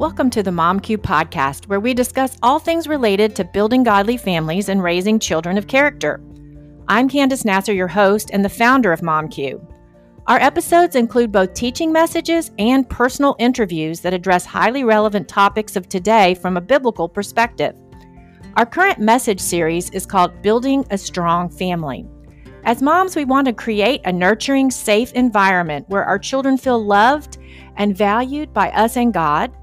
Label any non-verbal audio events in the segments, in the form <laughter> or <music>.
Welcome to the Mom podcast, where we discuss all things related to building godly families and raising children of character. I'm Candace Nasser, your host and the founder of Mom. Our episodes include both teaching messages and personal interviews that address highly relevant topics of today from a biblical perspective. Our current message series is called Building a Strong Family. As moms, we want to create a nurturing, safe environment where our children feel loved and valued by us and God.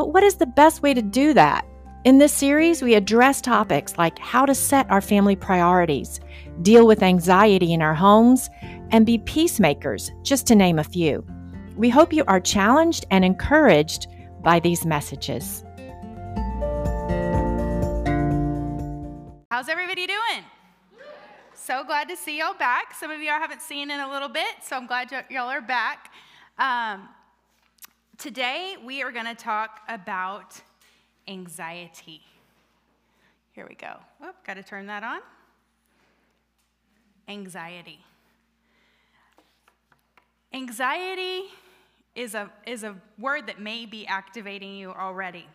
But what is the best way to do that? In this series, we address topics like how to set our family priorities, deal with anxiety in our homes, and be peacemakers, just to name a few. We hope you are challenged and encouraged by these messages. How's everybody doing? So glad to see y'all back. Some of I haven't seen in a little bit, so I'm glad y'all are back. Um, today we are going to talk about anxiety. Here we go. Whoop, got to turn that on. Anxiety. Anxiety is a, is a word that may be activating you already.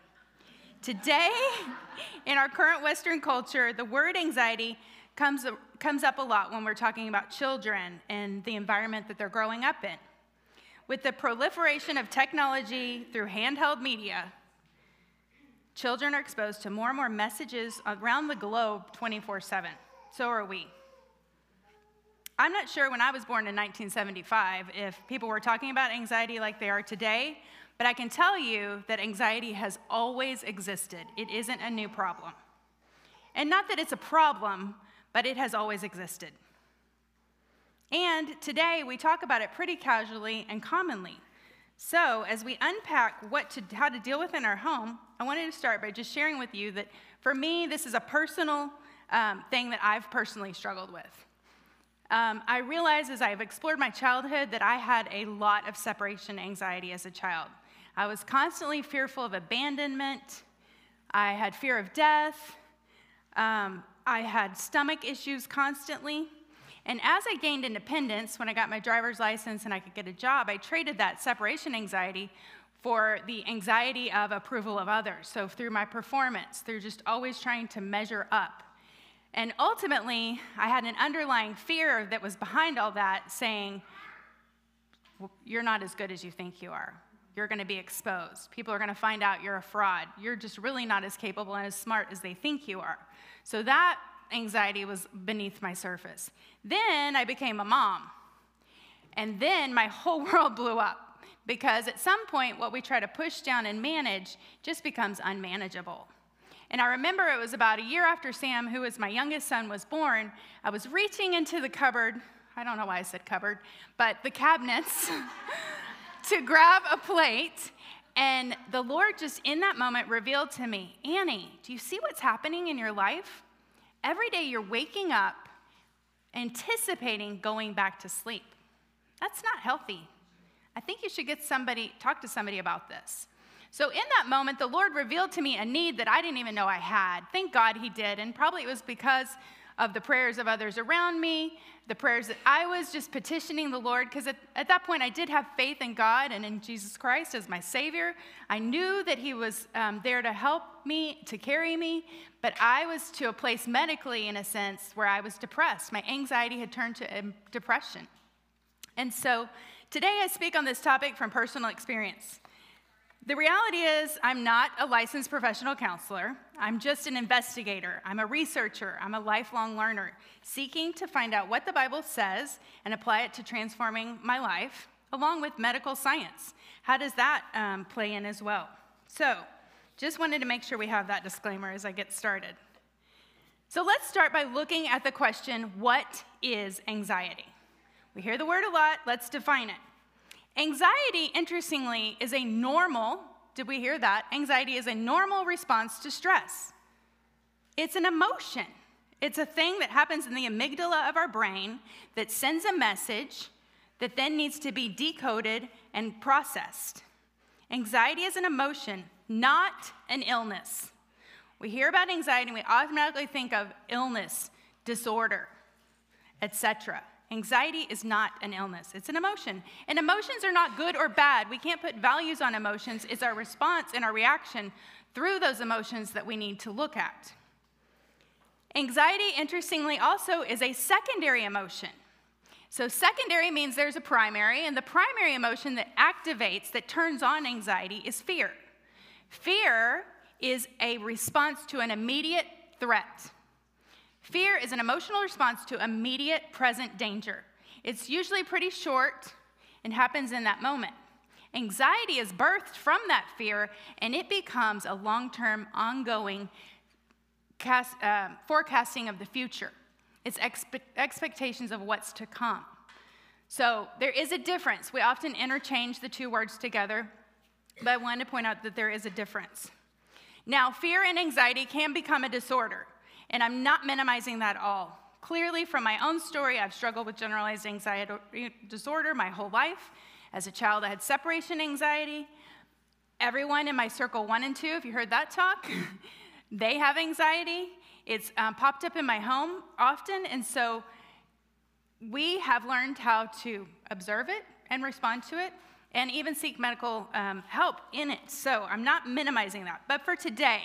Today, <laughs> in our current Western culture, the word anxiety comes, comes up a lot when we're talking about children and the environment that they're growing up in. With the proliferation of technology through handheld media, children are exposed to more and more messages around the globe 24 7. So are we. I'm not sure when I was born in 1975 if people were talking about anxiety like they are today, but I can tell you that anxiety has always existed. It isn't a new problem. And not that it's a problem, but it has always existed. And today we talk about it pretty casually and commonly. So, as we unpack what to, how to deal with in our home, I wanted to start by just sharing with you that for me, this is a personal um, thing that I've personally struggled with. Um, I realize as I've explored my childhood that I had a lot of separation anxiety as a child. I was constantly fearful of abandonment, I had fear of death, um, I had stomach issues constantly. And as I gained independence, when I got my driver's license and I could get a job, I traded that separation anxiety for the anxiety of approval of others. So through my performance, through just always trying to measure up. And ultimately, I had an underlying fear that was behind all that saying, well, You're not as good as you think you are. You're going to be exposed. People are going to find out you're a fraud. You're just really not as capable and as smart as they think you are. So that anxiety was beneath my surface. Then I became a mom. And then my <laughs> whole world blew up because at some point, what we try to push down and manage just becomes unmanageable. And I remember it was about a year after Sam, who was my youngest son, was born. I was reaching into the cupboard. I don't know why I said cupboard, but the cabinets <laughs> to grab a plate. And the Lord just in that moment revealed to me, Annie, do you see what's happening in your life? Every day you're waking up anticipating going back to sleep. That's not healthy. I think you should get somebody, talk to somebody about this. So, in that moment, the Lord revealed to me a need that I didn't even know I had. Thank God He did. And probably it was because of the prayers of others around me, the prayers that I was just petitioning the Lord, because at, at, that point I did have faith in God and in Jesus Christ as my Savior. I knew that He was um, there to help me, to carry me, but I was to a place medically, in a sense, where I was depressed. My anxiety had turned to um, depression. And so today I speak on this topic from personal experience. The reality is, I'm not a licensed professional counselor. I'm just an investigator. I'm a researcher. I'm a lifelong learner, seeking to find out what the Bible says and apply it to transforming my life, along with medical science. How does that um, play in as well? So, just wanted to make sure we have that disclaimer as I get started. So, let's start by looking at the question what is anxiety? We hear the word a lot, let's define it. Anxiety, interestingly, is a normal, did we hear that? Anxiety is a normal response to stress. It's an emotion. It's a thing that happens in the amygdala of our brain that sends a message that then needs to be decoded and processed. Anxiety is an emotion, not an illness. We hear about anxiety and we automatically think of illness, disorder, etc. Anxiety is not an illness, it's an emotion. And emotions are not good or bad. We can't put values on emotions. It's our response and our reaction through those emotions that we need to look at. Anxiety, interestingly, also is a secondary emotion. So, secondary means there's a primary, and the primary emotion that activates, that turns on anxiety, is fear. Fear is a response to an immediate threat. Fear is an emotional response to immediate present danger. It's usually pretty short and happens in that moment. Anxiety is birthed from that fear and it becomes a long term, ongoing cast, uh, forecasting of the future. It's expe- expectations of what's to come. So there is a difference. We often interchange the two words together, but I wanted to point out that there is a difference. Now, fear and anxiety can become a disorder. And I'm not minimizing that at all. Clearly, from my own story, I've struggled with generalized anxiety disorder my whole life. As a child, I had separation anxiety. Everyone in my circle one and two, if you heard that talk, <laughs> they have anxiety. It's um, popped up in my home often, and so we have learned how to observe it and respond to it and even seek medical um, help in it. So I'm not minimizing that. But for today,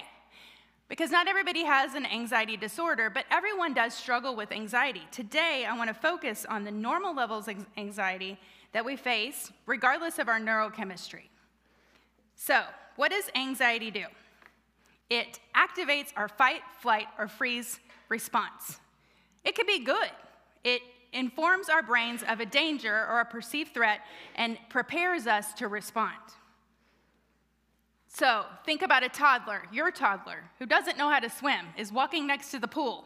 because not everybody has an anxiety disorder, but everyone does struggle with anxiety. Today, I want to focus on the normal levels of anxiety that we face, regardless of our neurochemistry. So, what does anxiety do? It activates our fight, flight, or freeze response. It can be good. It informs our brains of a danger or a perceived threat and prepares us to respond. So think about a toddler, your toddler, who doesn't know how to swim, is walking next to the pool,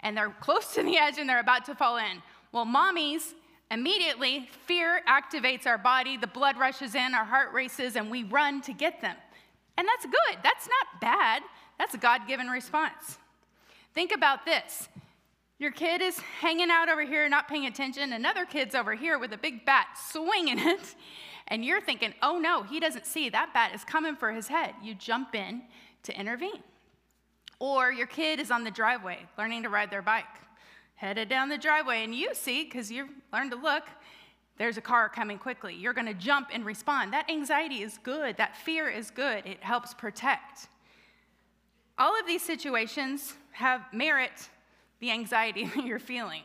and they're <laughs> close to the edge and they're about to fall in. Well, mommies, immediately, fear activates our body, the blood rushes in, our heart races, and we run to get them. And that's good. That's not bad. That's a God given response. Think about this your kid is hanging out over here, not paying attention. Another kid's over here with a big bat swinging it and you're thinking, oh no, he doesn't see that bat is coming for his head. You jump in to intervene. Or your kid is on the driveway learning to ride their bike, headed down the driveway, and you see, because you've learned to look, there's a car coming quickly. You're going to jump and respond. That anxiety is good. That fear is good. It helps protect. All of these situations have merit the anxiety <laughs> that you're feeling.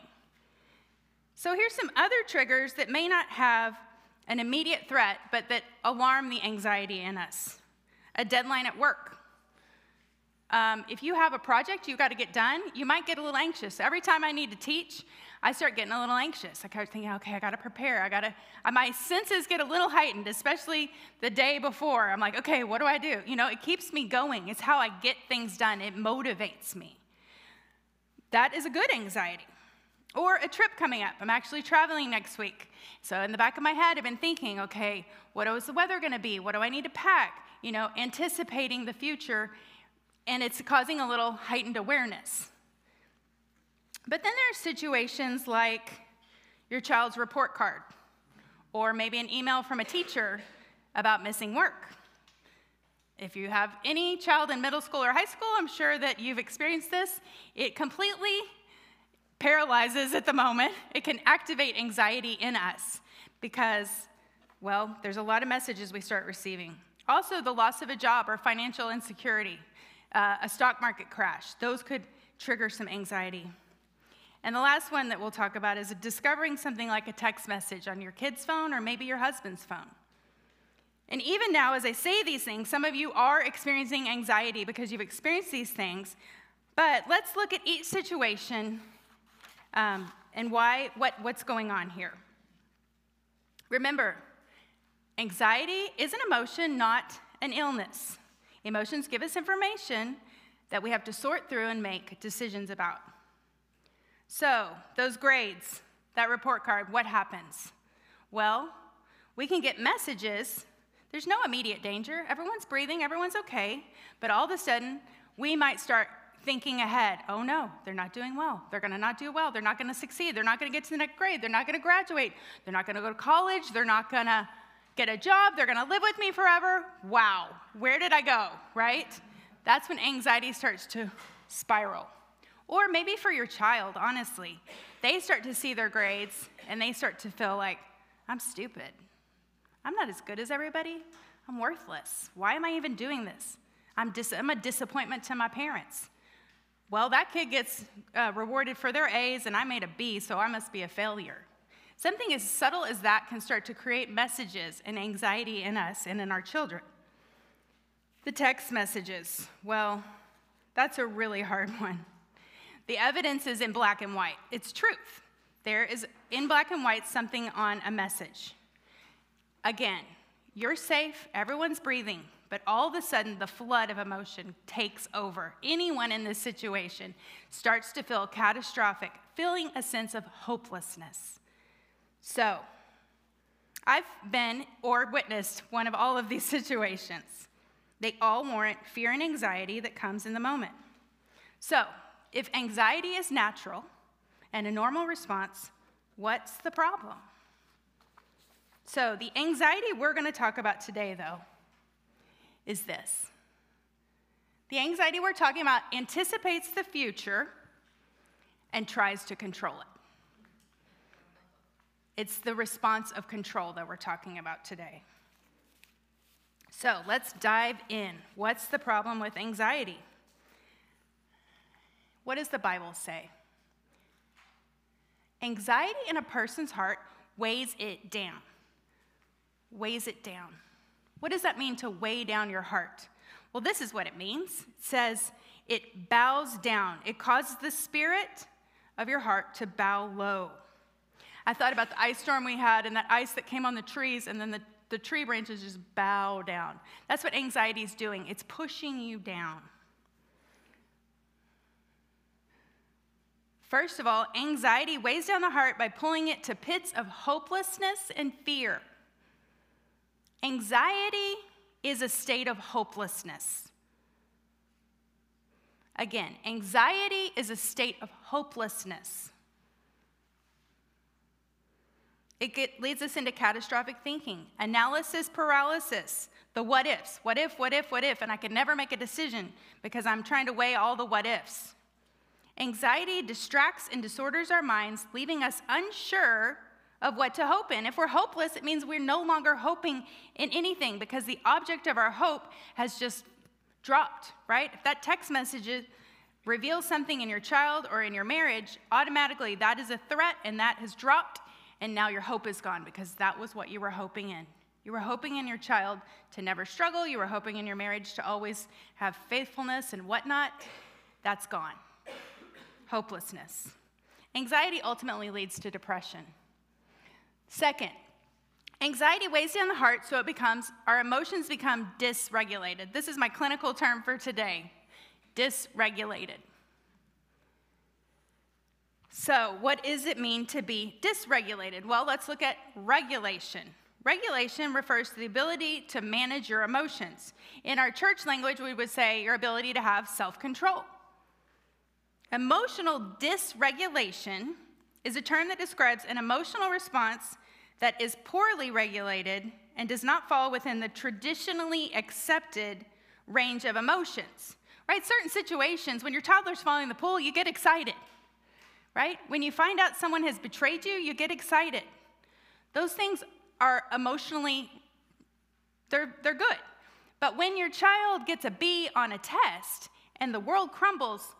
So here's some other triggers that may not have an immediate threat, but that alarm the anxiety in us. A deadline at work. Um, if you have a project you've got to get done, you might get a little anxious. Every time I need to teach, I start getting a little anxious. I start thinking, okay, I got to prepare. I got to. My senses get a little heightened, especially the day before. I'm like, okay, what do I do? You know, it keeps me going. It's how I get things done. It motivates me. That is a good anxiety. Or a trip coming up. I'm actually traveling next week. So in the back of my head, I've been thinking, okay, what is the weather going to be? What do I need to pack? You know, anticipating the future, and it's causing a little heightened awareness. But then there are situations like your child's report card, or maybe an email from a teacher about missing work. If you have any child in middle school or high school, I'm sure that you've experienced this. It completely paralyzes at the moment. It can activate anxiety in us because, well, there's a lot of messages we start receiving. Also, the loss of a job or financial insecurity, uh, a stock market crash, those could trigger some anxiety. And the last one that we'll talk about is discovering something like a text message on your kid's phone or maybe your husband's phone. And even now, as I say these things, some of you are experiencing anxiety because you've experienced these things. But let's look at each situation um, and why, what, what's going on here. Remember, anxiety is an emotion, not an illness. Emotions give us information that we have to sort through and make decisions about. So, those grades, that report card, what happens? Well, we can get messages. There's no immediate danger. Everyone's breathing, everyone's okay. But all of a sudden, we might start thinking ahead. Oh no, they're not doing well. They're going to not do well. They're not going to succeed. They're not going to get to the next grade. They're not going to graduate. They're not going to go to college. They're not going to get a job. They're going to live with me forever. Wow, where did I go, right? That's when anxiety starts to spiral. Or maybe for your child, honestly, they start to see their grades and they start to feel like, I'm stupid. I'm not as good as everybody. I'm worthless. Why am I even doing this? I'm, dis- I'm a disappointment to my parents. Well, that kid gets uh, rewarded for their A's, and I made a B, so I must be a failure. Something as subtle as that can start to create messages and anxiety in us and in our children. The text messages, well, that's a really hard <laughs> one. The evidence is in black and white. It's truth. There is in black and white something on a message. Again, you're safe, everyone's breathing, but all of a sudden the flood of emotion takes over. Anyone in this situation starts to feel catastrophic, feeling a sense of hopelessness. So, I've been or witnessed one of all of these <laughs> situations. They all warrant fear and anxiety that comes in the moment. So, if anxiety is natural and a normal response, what's the problem? So, the anxiety we're going to talk about today, though, is this. The anxiety we're talking about anticipates the future and tries to control it. It's the response of control that we're talking about today. So let's dive in. What's the problem with anxiety? What does the Bible say? Anxiety in a person's heart weighs it down. Weighs it down. What does that mean to weigh down your heart? Well, this is what it means. It says it bows down, it causes the spirit of your heart to bow low. I thought about the ice storm we had and that ice that came on the trees, and then the, the tree branches just bow down. That's what anxiety is doing, it's pushing you down. First of all, anxiety weighs down the heart by pulling it to pits of hopelessness and fear. Anxiety is a state of hopelessness. Again, anxiety is a state of hopelessness. It get, leads us into catastrophic thinking, analysis paralysis, the what ifs. What if, what if, what if? And I can never make a decision because I'm trying to weigh all the what ifs. Anxiety distracts and disorders our minds, leaving us unsure of what to hope in. If we're hopeless, it means we're no longer hoping in anything because the object of our hope has just dropped, right? If that text message reveals something in your child or in your marriage, automatically that is a threat and that has dropped, and now your hope is gone because that was what you were hoping in. You were hoping in your child to never struggle, you were hoping in your marriage to always have faithfulness and whatnot. That's gone hopelessness. Anxiety ultimately leads to depression. Second, anxiety weighs down the heart so it becomes, our emotions become dysregulated. This is my clinical term for today dysregulated. So, what does it mean to be dysregulated? Well, let's look at regulation. Regulation refers to the ability to manage your emotions. In our church language, we would say your ability to have self control. Emotional dysregulation is a term that describes an emotional response that is poorly regulated and does not fall within the traditionally accepted range of emotions. Right? Certain situations, when your toddler's falling in the pool, you get excited. Right? When you find out someone has betrayed you, you get excited. Those things are emotionally they're, they're good. But when your child gets a B on a test and the world crumbles,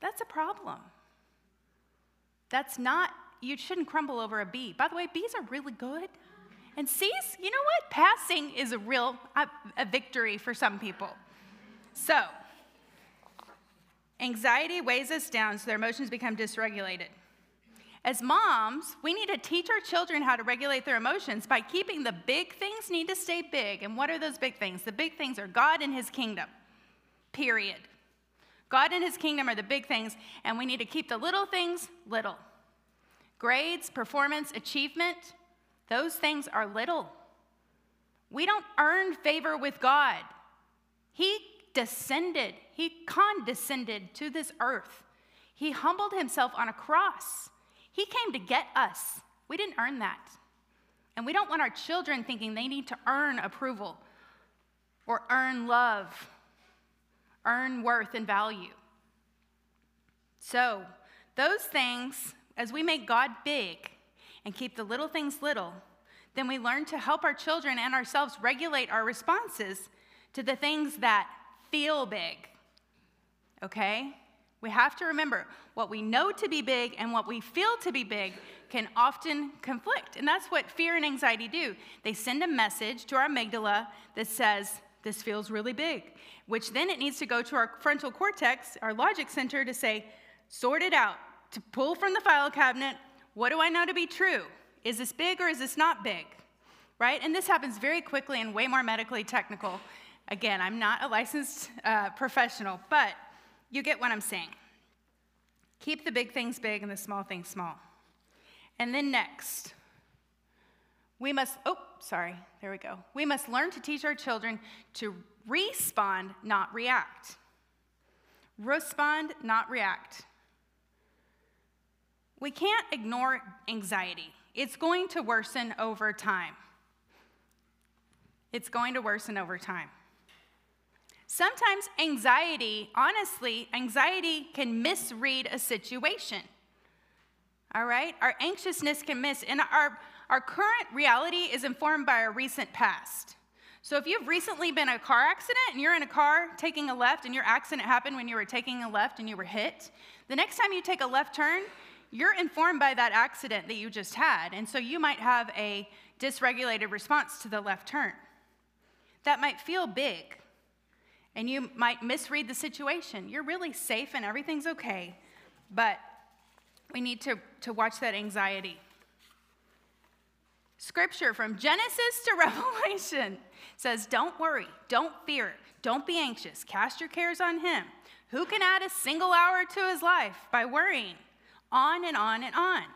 that's a problem. That's not, you shouldn't crumble over a B. By the way, B's are really good. And C's, you know what? Passing is a real a, a victory for some people. So, anxiety weighs us down so their emotions become dysregulated. As moms, we need to teach our children how to regulate their emotions by keeping the big things need to stay big. And what are those big things? The big things are God and His kingdom, period. God and his kingdom are the big things, and we need to keep the little things little. Grades, performance, achievement, those things are little. We don't earn favor with God. He descended, he condescended to this earth. He humbled himself on a cross. He came to get us. We didn't earn that. And we don't want our children thinking they need to earn approval or earn love earn worth and value. So, those things, as we make God big and keep the little things little, then we learn to help our children and ourselves regulate our responses to the things that feel big. Okay? We have to remember what we know to be big and what we feel to be big can often conflict. And that's what fear and anxiety do. They send a message to our amygdala that says, This feels really big, which then it needs to go to our frontal cortex, our logic center, to say, Sort it out, to pull from the file cabinet, what do I know to be true? Is this big or is this not big? Right? And this happens very quickly and way more medically technical. Again, I'm not a licensed uh, professional, but you get what I'm saying. Keep the big things big and the small things small. And then next, we must, oh, sorry, there we go. We must learn to teach our children to respond, not react. Respond, not react. We can't ignore anxiety. It's going to worsen over time. It's going to worsen over time. Sometimes anxiety, honestly, anxiety can misread a situation. All right? Our anxiousness can miss, and our, our current reality is informed by our recent past. So if you've recently been in a car accident and you're in a car taking a left and your accident happened when you were taking a left and you were hit, the next time you take a left turn, you're informed by that accident that you just had. And so you might have a dysregulated response to the left turn. That might feel big, and you might misread the situation. You're really safe and everything's okay, but we need to, to watch that anxiety. Scripture from Genesis to <laughs> Revelation says, Don't worry, don't fear, don't be anxious, cast your cares on Him. Who can add a single hour to his life by worrying? On and on and on. It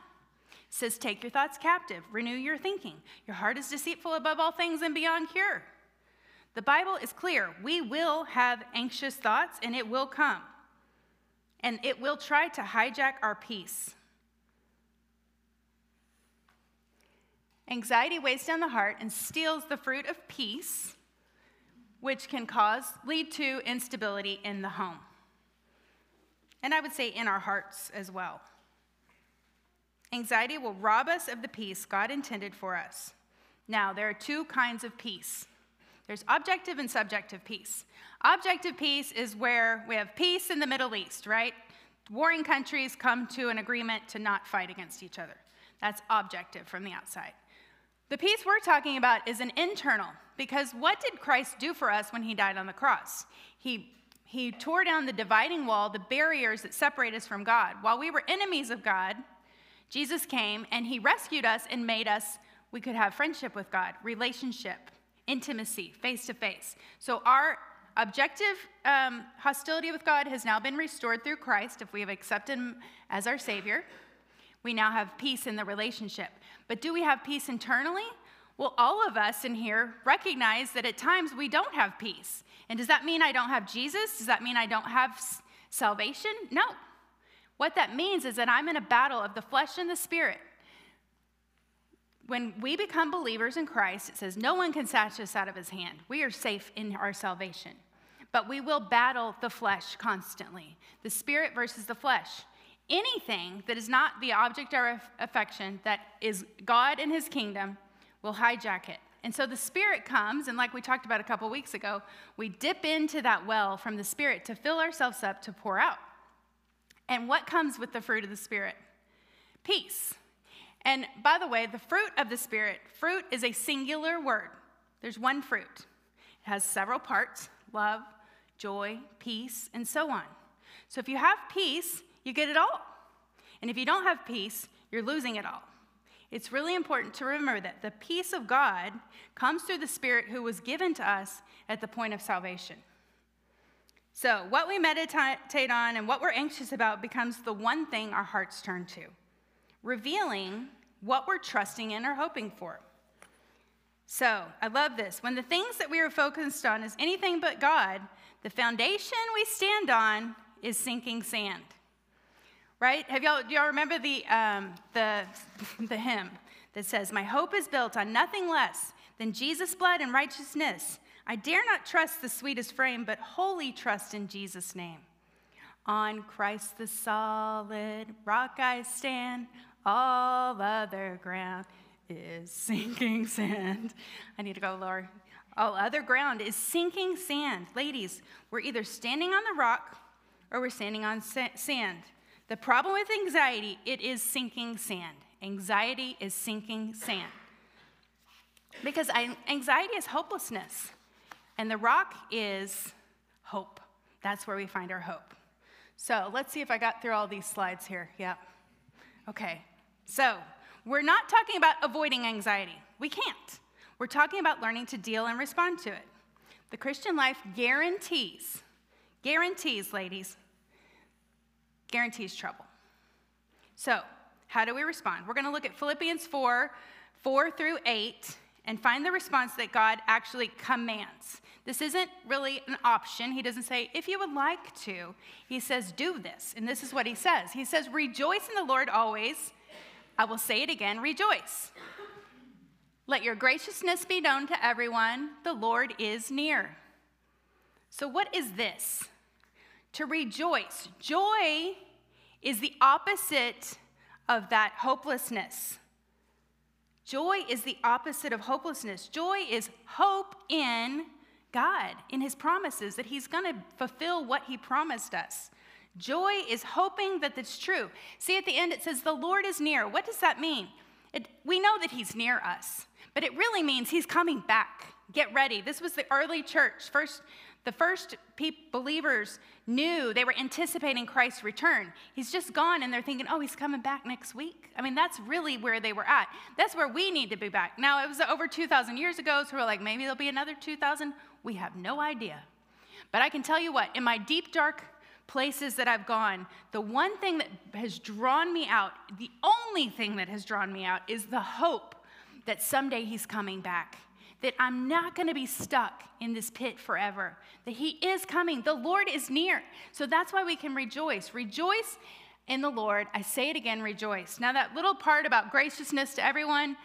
says, Take your thoughts captive, renew your thinking. Your heart is deceitful above all things and beyond cure. The Bible is clear. We will have anxious thoughts and it will come. And it will try to hijack our peace. Anxiety weighs down the heart and steals the fruit of peace, which can cause, lead to instability in the home. And I would say in our hearts as well. Anxiety will rob us of the peace God intended for us. Now, there are two kinds of peace there's objective and subjective peace. Objective peace is where we have peace in the Middle East, right? Warring countries come to an agreement to not fight against each other. That's objective from the outside. The peace we're talking about is an internal, because what did Christ do for us when he died on the cross? He, he tore down the dividing wall, the barriers that separate us from God. While we were enemies of God, Jesus came and he rescued us and made us, we could have friendship with God, relationship intimacy, face to face. So our objective um, hostility with God has now been restored through Christ if we have accepted Him as our Savior. We now have peace in the relationship. But do we have peace internally? Well, all of us in here recognize that at times we don't have peace. And does that mean I don't have Jesus? Does that mean I don't have salvation? No. What that means is that I'm in a battle of the flesh and the spirit when we become believers in Christ, it says, No one can snatch us out of his hand. We are safe in our salvation. But we will battle the flesh constantly the spirit versus the flesh. Anything that is not the object of our affection, that is God and his kingdom, will hijack it. And so the Spirit comes, and like we talked about a couple weeks ago, we dip into that well from the Spirit to fill ourselves up to pour out. And what comes with the fruit of the Spirit? Peace. And by the way, the fruit of the Spirit, fruit is a singular word. There's one fruit. It has several parts love, joy, peace, and so on. So if you have peace, you get it all. And if you don't have peace, you're losing it all. It's really important to remember that the peace of God comes through the Spirit who was given to us at the point of salvation. So, what we meditate on and what we're anxious about becomes the one thing our hearts turn to revealing what we're trusting in or hoping for. So, I love this. When the things that we are focused on is anything but God, the foundation we stand on is sinking sand. Right? Have y'all, do y'all remember the, um, the, <laughs> the hymn that says, My hope is built on nothing less than Jesus' blood and righteousness. I dare not trust the sweetest frame, but wholly trust in Jesus' name. On Christ the solid rock I stand, All other ground is sinking sand. I need to go lower. All other ground is sinking sand. Ladies, we're either standing on the rock or we're standing on sand. The problem with anxiety, it is sinking sand. Anxiety is sinking sand. Because anxiety is hopelessness, and the rock is hope. That's where we find our hope. So let's see if I got through all these slides here. Yep. Okay. So we're not talking about avoiding anxiety. We can't. We're talking about learning to deal and respond to it. The Christian life guarantees, guarantees, ladies, guarantees trouble. So, how do we respond? We're going to look at Philippians 4 4 through 8 and find the response that God actually commands. This isn't really an option. He doesn't say, if you would like to. He says, do this. And this is what he says He says, rejoice in the Lord always. I will say it again rejoice. Let your graciousness be known to everyone. The Lord is near. So, what is this? To rejoice. Joy is the opposite of that hopelessness. Joy is the opposite of hopelessness. Joy is hope in God, in His promises, that He's going to fulfill what He promised us. Joy is hoping that it's true. See, at the end it says, The Lord is near. What does that mean? It, we know that He's near us, but it really means He's coming back. Get ready. This was the early church. First, the first believers knew they were anticipating Christ's return. He's just gone, and they're thinking, oh, he's coming back next week. I mean, that's really where they were at. That's where we need to be back. Now, it was over 2,000 years ago, so we're like, maybe there'll be another 2,000. We have no idea. But I can tell you what, in my deep, dark places that I've gone, the one thing that has drawn me out, the only thing that has drawn me out, is the hope that someday he's coming back that I'm not going to be stuck in this pit forever, that He is coming. The Lord is near. So that's why we can rejoice. Rejoice in the Lord. I say it again, rejoice. Now, that little part about graciousness to everyone,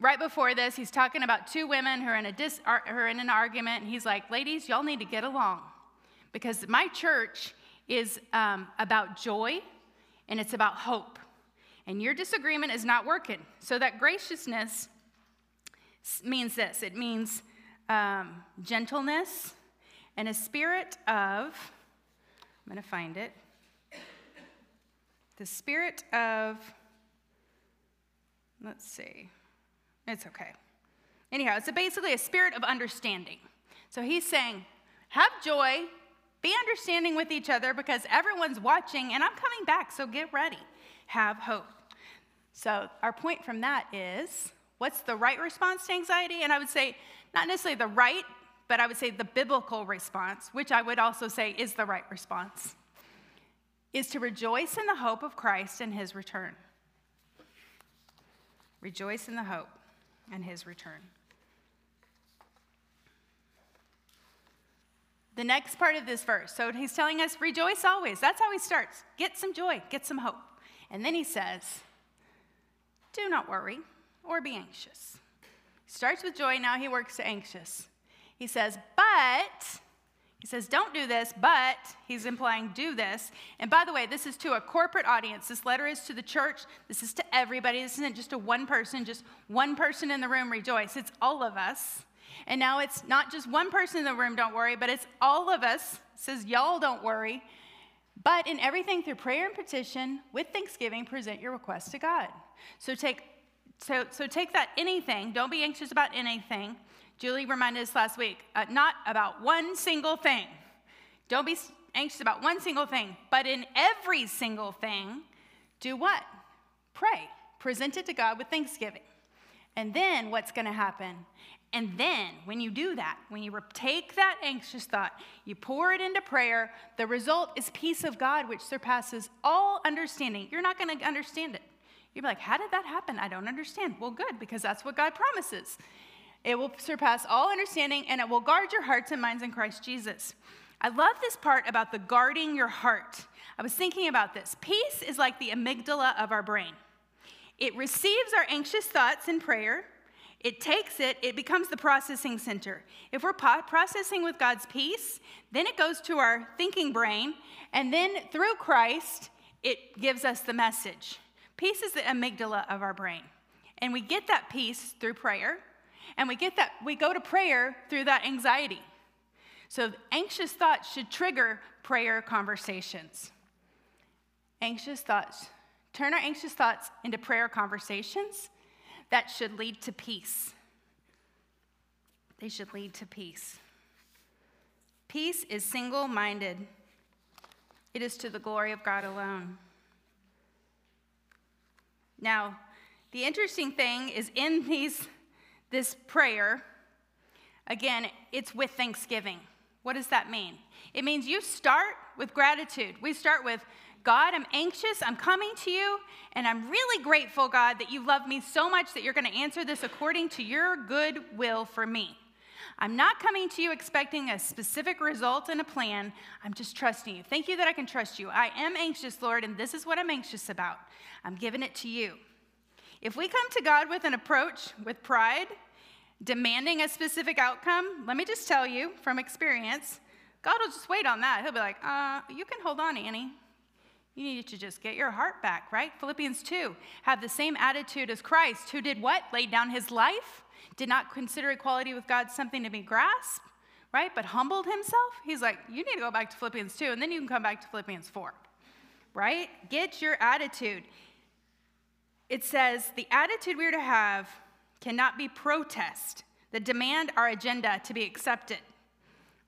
right before this, he's talking about two women who are in, a dis, who are in an argument, and he's like, ladies, y'all need to get along because my church is um, about joy and it's about hope. And your disagreement is not working. So that graciousness means this it means um, gentleness and a spirit of, I'm going to find it, the spirit of, let's see, it's okay. Anyhow, it's a basically a spirit of understanding. So he's saying, have joy, be understanding with each other because everyone's watching and I'm coming back, so get ready. Have hope. So, our point from that is What's the right response to anxiety? And I would say, not necessarily the right, but I would say the biblical response, which I would also say is the right response, is to rejoice in the hope of Christ and his return. Rejoice in the hope and his return. The next part of this verse, so he's telling us, rejoice always. That's how he starts. Get some joy, get some hope. And then he says, do not worry or be anxious. He starts with joy, now he works to anxious. He says, but, he says, don't do this, but he's implying do this. And by the way, this is to a corporate audience. This letter is to the church. This is to everybody. This isn't just to one person, just one person in the room rejoice. It's all of us. And now it's not just one person in the room, don't worry, but it's all of us. It says, y'all don't worry. But in everything through prayer and petition, with thanksgiving, present your request to God. So take so, so take that anything, don't be anxious about anything. Julie reminded us last week, uh, not about one single thing. Don't be anxious about one single thing, but in every single thing, do what? Pray. Present it to God with thanksgiving. And then what's going to happen? And then when you do that, when you take that anxious thought, you pour it into prayer, the result is peace of God, which surpasses all understanding. You're not going to understand it. You'd be like, How did that happen? I don't understand. Well, good, because that's what God promises. It will surpass all understanding and it will guard your hearts and minds in Christ Jesus. I love this part about the guarding your heart. I was thinking about this. Peace is like the amygdala of our brain, it receives our anxious thoughts in prayer. It takes it, it becomes the processing center. If we're po- processing with God's peace, then it goes to our thinking brain, and then through Christ, it gives us the message. Peace is the amygdala of our brain. And we get that peace through prayer, and we get that we go to prayer through that anxiety. So anxious thoughts should trigger prayer conversations. Anxious thoughts. Turn our anxious thoughts into prayer conversations that should lead to peace. They should lead to peace. Peace is single minded, it is to the glory of God alone. Now, the interesting thing is in these, this prayer, again, it's with thanksgiving. What does that mean? It means you start with gratitude. We start with, God, I'm anxious, I'm coming to you, and I'm really grateful, God, that you love me so much that you're going to answer this according to your good will for me. I'm not coming to you expecting a specific result and a plan. I'm just trusting you. Thank you that I can trust you. I am anxious, Lord, and this is what I'm anxious about. I'm giving it to you. If we come to God with an approach with pride, demanding a specific outcome, let me just tell you from experience, God will just wait on that. He'll be like, uh, you can hold on, Annie. You need to just get your heart back, right? Philippians 2 have the same attitude as Christ, who did what? Laid down his life did not consider equality with God something to be grasped, right? But humbled himself. He's like, you need to go back to Philippians 2, and then you can come back to Philippians 4, right? Get your attitude. It says, the attitude we are to have cannot be protest that demand our agenda to be accepted,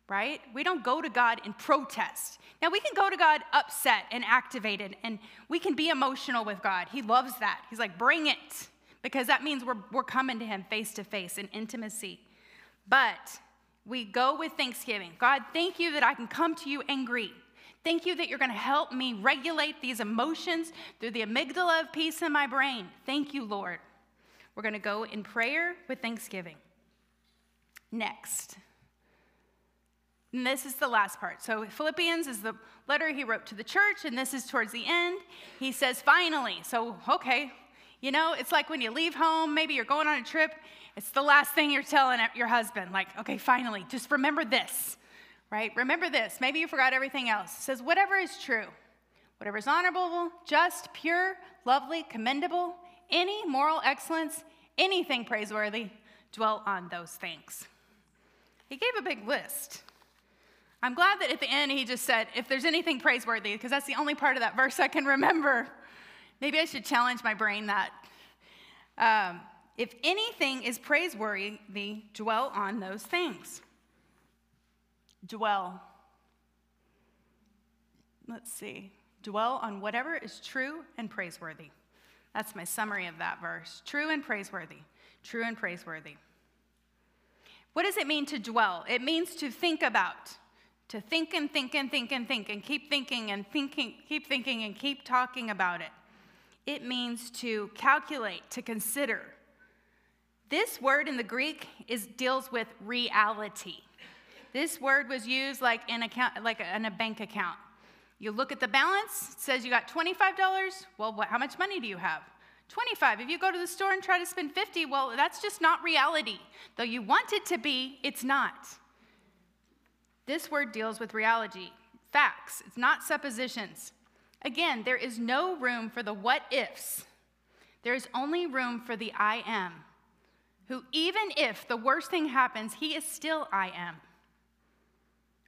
right? We don't go to God in protest. Now, we can go to God upset and activated, and we can be emotional with God. He loves that. He's like, bring it because that means we're, we're coming to Him face to face in intimacy. But we go with thanksgiving. God, thank you that I can come to you angry. Thank you that you're going to help me regulate these emotions through the amygdala of peace in my brain. Thank you, Lord. We're going to go in prayer with thanksgiving. Next. And this is the last part. So, Philippians is the letter he wrote to the church, and this is towards the end. He says, finally. So, okay, you know, it's like when you leave home, maybe you're going on a trip, it's the last thing you're telling your husband, like, okay, finally, just remember this, right? Remember this. Maybe you forgot everything else. It says, whatever is true, whatever is honorable, just, pure, lovely, commendable, any moral excellence, anything praiseworthy, dwell on those things. He gave a big list. I'm glad that at the end he just said, if there's anything praiseworthy, because that's the only part of that verse I can remember. Maybe I should challenge my brain that. Um, if anything is praiseworthy, dwell on those things. Dwell. Let's see. Dwell on whatever is true and praiseworthy. That's my summary of that verse. True and praiseworthy. True and praiseworthy. What does it mean to dwell? It means to think about, to think and think and think and think and keep thinking and thinking, keep thinking and keep talking about it it means to calculate, to consider. This word in the Greek is, deals with reality. This word was used like in, account, like in a bank account. You look at the balance, it says you got $25. Well, what, how much money do you have? 25. If you go to the store and try to spend 50, well, that's just not reality. Though you want it to be, it's not. This word deals with reality, facts. It's not suppositions. Again, there is no room for the what ifs. There is only room for the I am, who, even if the worst thing happens, he is still I am.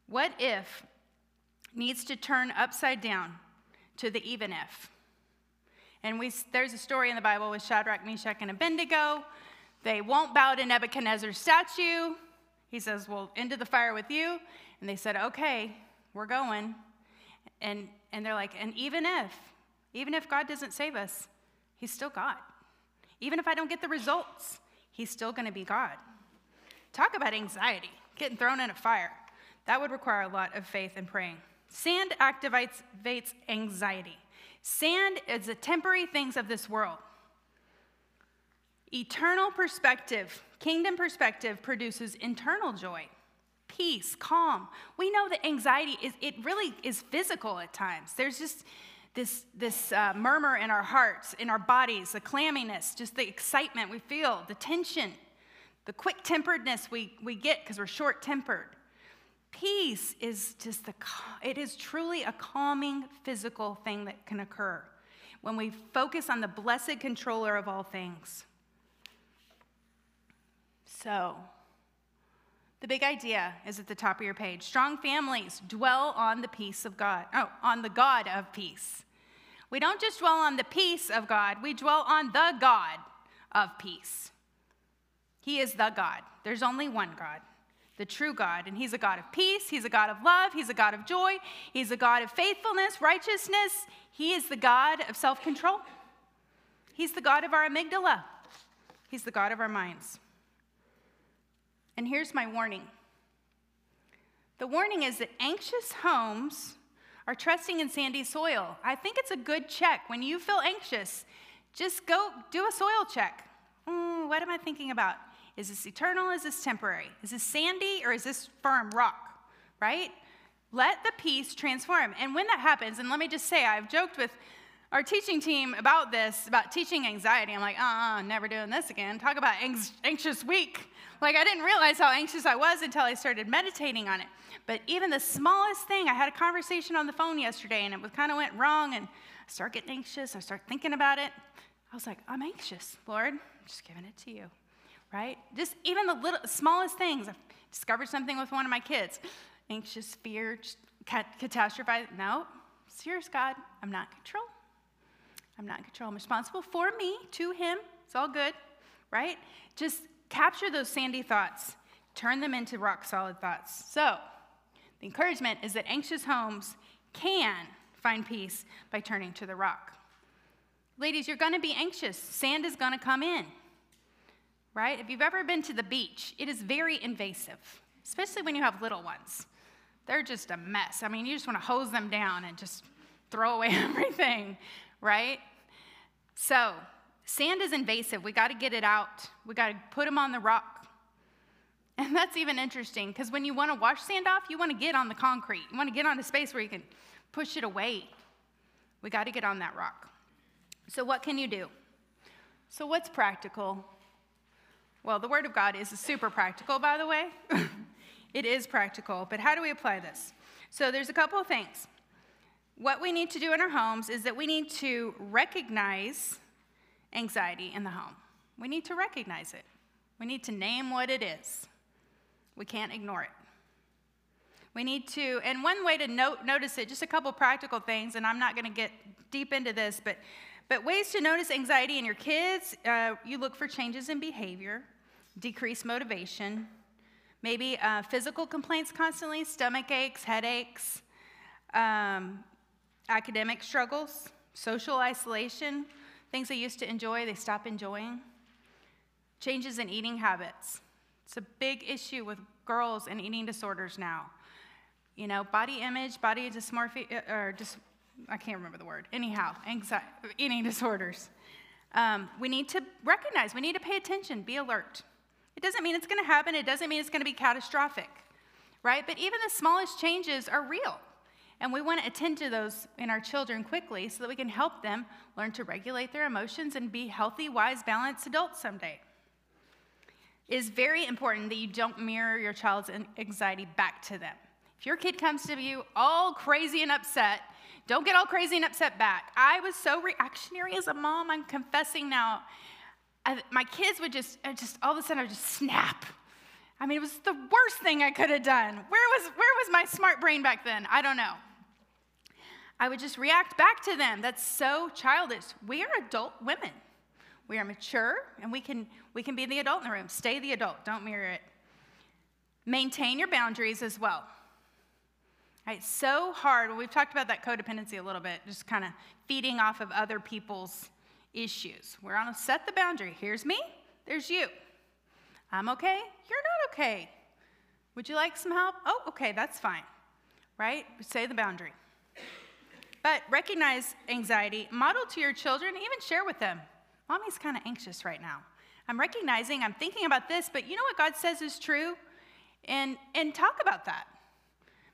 What if needs to turn upside down to the even if. And we, there's a story in the Bible with Shadrach, Meshach, and Abednego. They won't bow to Nebuchadnezzar's statue. He says, Well, into the fire with you. And they said, Okay, we're going. And, and they're like, and even if, even if God doesn't save us, He's still God. Even if I don't get the results, He's still going to be God. Talk about anxiety, getting thrown in a fire. That would require a lot of faith and praying. Sand activates anxiety. Sand is the temporary things of this world. Eternal perspective, kingdom perspective, produces internal joy peace, calm. We know that anxiety is, it really is physical at times. There's just this, this uh, murmur in our hearts, in our bodies, the clamminess, just the excitement we feel, the tension, the quick temperedness we, we get because we're short tempered. Peace is just the, it is truly a calming physical thing that can occur. when we focus on the blessed controller of all things. So, the big idea is at the top of your page. Strong families dwell on the peace of God, oh, on the God of peace. We don't just dwell on the peace of God, we dwell on the God of peace. He is the God. There's only one God, the true God. And He's a God of peace. He's a God of love. He's a God of joy. He's a God of faithfulness, righteousness. He is the God of self control. He's the God of our amygdala. He's the God of our minds. And here's my warning the warning is that anxious homes are trusting in sandy soil. I think it's a good check. When you feel anxious, just go do a soil check. Mm, what am I thinking about? Is this eternal? Is this temporary? Is this sandy or is this firm rock? Right? Let the peace transform. And when that happens, and let me just say, I've joked with our teaching team about this, about teaching anxiety. I'm like, uh uh-uh, never doing this again. Talk about anxious week. Like, I didn't realize how anxious I was until I started meditating on it. But even the smallest thing, I had a conversation on the phone yesterday and it kind of went wrong, and I start getting anxious. I start thinking about it. I was like, I'm anxious, Lord. I'm just giving it to you right? Just even the little, smallest things. I discovered something with one of my kids. Anxious, fear, just catastrophize. No, serious God, I'm not in control. I'm not in control. I'm responsible for me, to Him. It's all good, right? Just capture those sandy thoughts, turn them into rock solid thoughts. So, the encouragement is that anxious homes can find peace by turning to the rock. Ladies, you're going to be anxious. Sand is going to come in right? If you've ever been to the beach, it is very invasive, especially when you have little ones. They're just a mess. I mean, you just want to hose them down and just throw away <laughs> everything, right? So, sand is invasive. We got to get it out. We got to put them on the rock. And that's even interesting because when you want to wash sand off, you want to get on the concrete. You want to get on a space where you can push it away. We got to get on that rock. So, what can you do? So, what's practical? Well, the Word of God is super practical, by the way. <laughs> it is practical, but how do we apply this? So there's a couple of things. What we need to do in our homes is that we need to recognize anxiety in the home. We need to recognize it. We need to name what it is. We can't ignore it. We need to, and one way to note, notice it, just a couple practical things, and I'm not going to get deep into this, but, but ways to notice anxiety in your kids, uh, you look for changes in behavior decreased motivation, maybe uh, physical complaints constantly, stomach aches, headaches, um, academic struggles, social isolation, things they used to enjoy, they stop enjoying, changes in eating habits. It's a big issue with girls and eating disorders now. You know, body image, body dysmorphia, uh, or just, I can't remember the word. Anyhow, anxiety, eating <laughs> disorders. Um, we need to recognize, we need to pay attention, be alert. It doesn't mean it's going to happen, it doesn't mean it's going to be catastrophic, right? But even the smallest changes are real. And we want to attend to those in our children quickly so that we can help them learn to regulate their emotions and be healthy, wise, balanced adults someday. It is very important that you don't mirror your child's anxiety back to them. If your kid comes to you all crazy and upset, don't get all crazy and upset back. I was so reactionary as a mom, I'm confessing now. I, my kids would just, just all of a sudden, I would just snap. I mean, it was the worst thing I could have done. Where was, where was my smart brain back then? I don't know. I would just react back to them. That's so childish. We are adult women. We are mature, and we can, we can be the adult in the room. Stay the adult, don't mirror it. Maintain your boundaries as well. Right, so hard. We've talked about that codependency a little bit, just kind of feeding off of other people's issues. We're on to set the boundary. Here's me, there's you. I'm okay, you're not okay. Would you like some help? Oh, okay, that's fine. Right? Say the boundary. But recognize anxiety, model to your children, even share with them. Mommy's kind of anxious right now. I'm recognizing, I'm thinking about this, but you know what God says is true? And, and talk about that.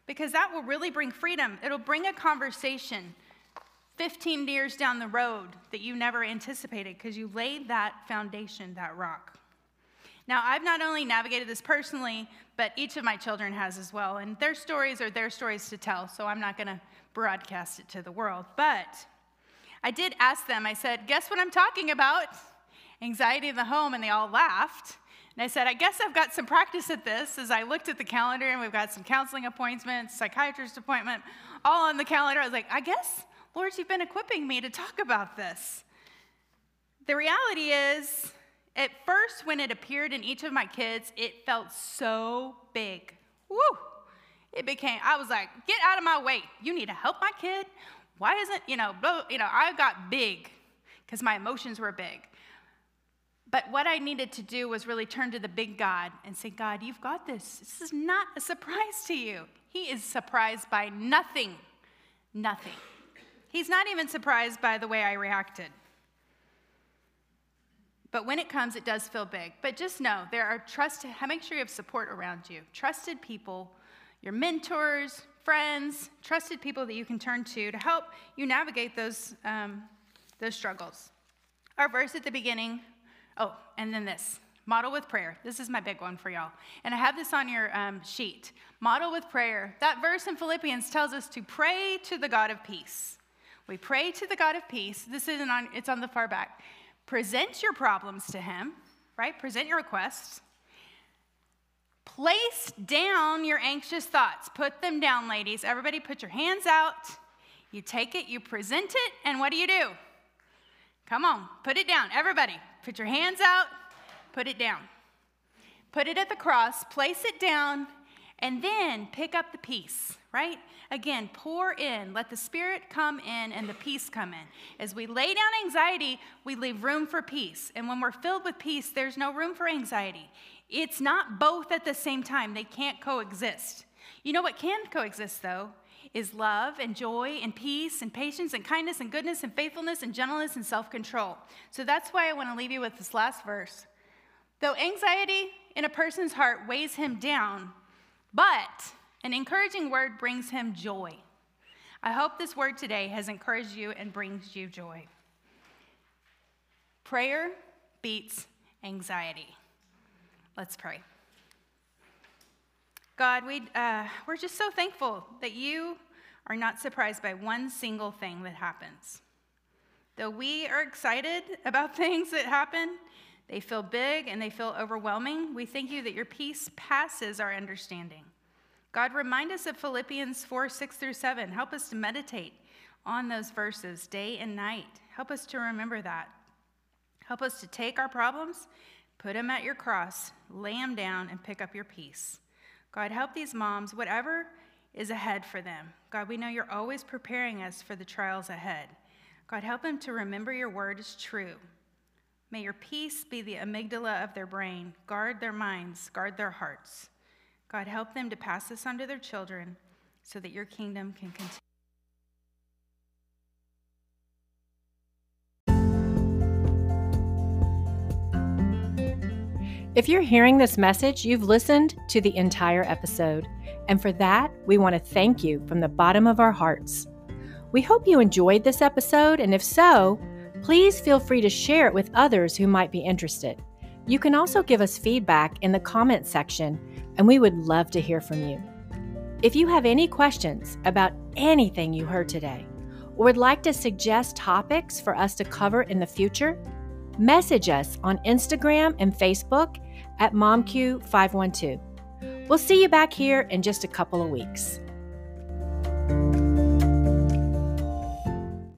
Because that will really bring freedom. It'll bring a conversation 15 years down the road that you never anticipated because you laid that foundation, that rock. Now, I've not only navigated this personally, but each of my children has as well. And their stories are their stories to tell, so I'm not going to broadcast it to the world. But I did ask them, I said, Guess what I'm talking about? Anxiety in the home, and they all laughed. And I said, I guess I've got some practice at this as I looked at the calendar and we've got some counseling appointments, psychiatrist appointment, all on the calendar. I was like, I guess, Lord, you've been equipping me to talk about this. The reality is, at first, when it appeared in each of my kids, it felt so big. Woo! It became, I was like, get out of my way. You need to help my kid. Why isn't, you know, blah, you know, I got big because my emotions were big. But what I needed to do was really turn to the big God and say, God, you've got this. This is not a surprise to you. He is surprised by nothing. Nothing. He's not even surprised by the way I reacted. But when it comes, it does feel big. But just know there are trusted, make sure you have support around you. Trusted people, your mentors, friends, trusted people that you can turn to to help you navigate those, um, those struggles. Our verse at the beginning, oh, and then this model with prayer. This is my big one for y'all. And I have this on your um, sheet. Model with prayer. That verse in Philippians tells us to pray to the God of peace. We pray to the God of peace. This isn't on, it's on the far back. Present your problems to him, right? Present your requests. Place down your anxious thoughts. Put them down, ladies. Everybody, put your hands out. You take it, you present it, and what do you do? Come on, put it down. Everybody, put your hands out, put it down. Put it at the cross, place it down, and then pick up the peace, right? Again, pour in, let the Spirit come in and the peace come in. As we lay down anxiety, we leave room for peace. And when we're filled with peace, there's no room for anxiety. It's not both at the same time, they can't coexist. You know what can coexist, though? Is love and joy and peace and patience and kindness and goodness and faithfulness and gentleness and self control. So that's why I want to leave you with this last verse. Though anxiety in a person's heart weighs him down, but an encouraging word brings him joy. I hope this word today has encouraged you and brings you joy. Prayer beats anxiety. Let's pray. God, we, uh, we're just so thankful that you are not surprised by one single thing that happens. Though we are excited about <laughs> things that happen, they feel big and they feel overwhelming. We thank you that your peace passes our understanding. God, remind us of Philippians 4 6 through 7. Help us to meditate on those verses day and night. Help us to remember that. Help us to take our problems, put them at your cross, lay them down, and pick up your peace. God, help these moms, whatever is ahead for them. God, we know you're always preparing us for the trials ahead. God, help them to remember your word is true. May your peace be the amygdala of their brain. Guard their minds, guard their hearts. God, help them to pass this on to their children so that your kingdom can continue. If you're hearing this message, you've listened to the entire episode. And for that, we want to thank you from the bottom of our hearts. We hope you enjoyed this episode, and if so, please feel free to share it with others who might be interested. You can also give us feedback in the comment section and we would love to hear from you. If you have any questions about anything you heard today, or would like to suggest topics for us to cover in the future, message us on Instagram and Facebook at MomQ512. We'll see you back here in just a couple of weeks.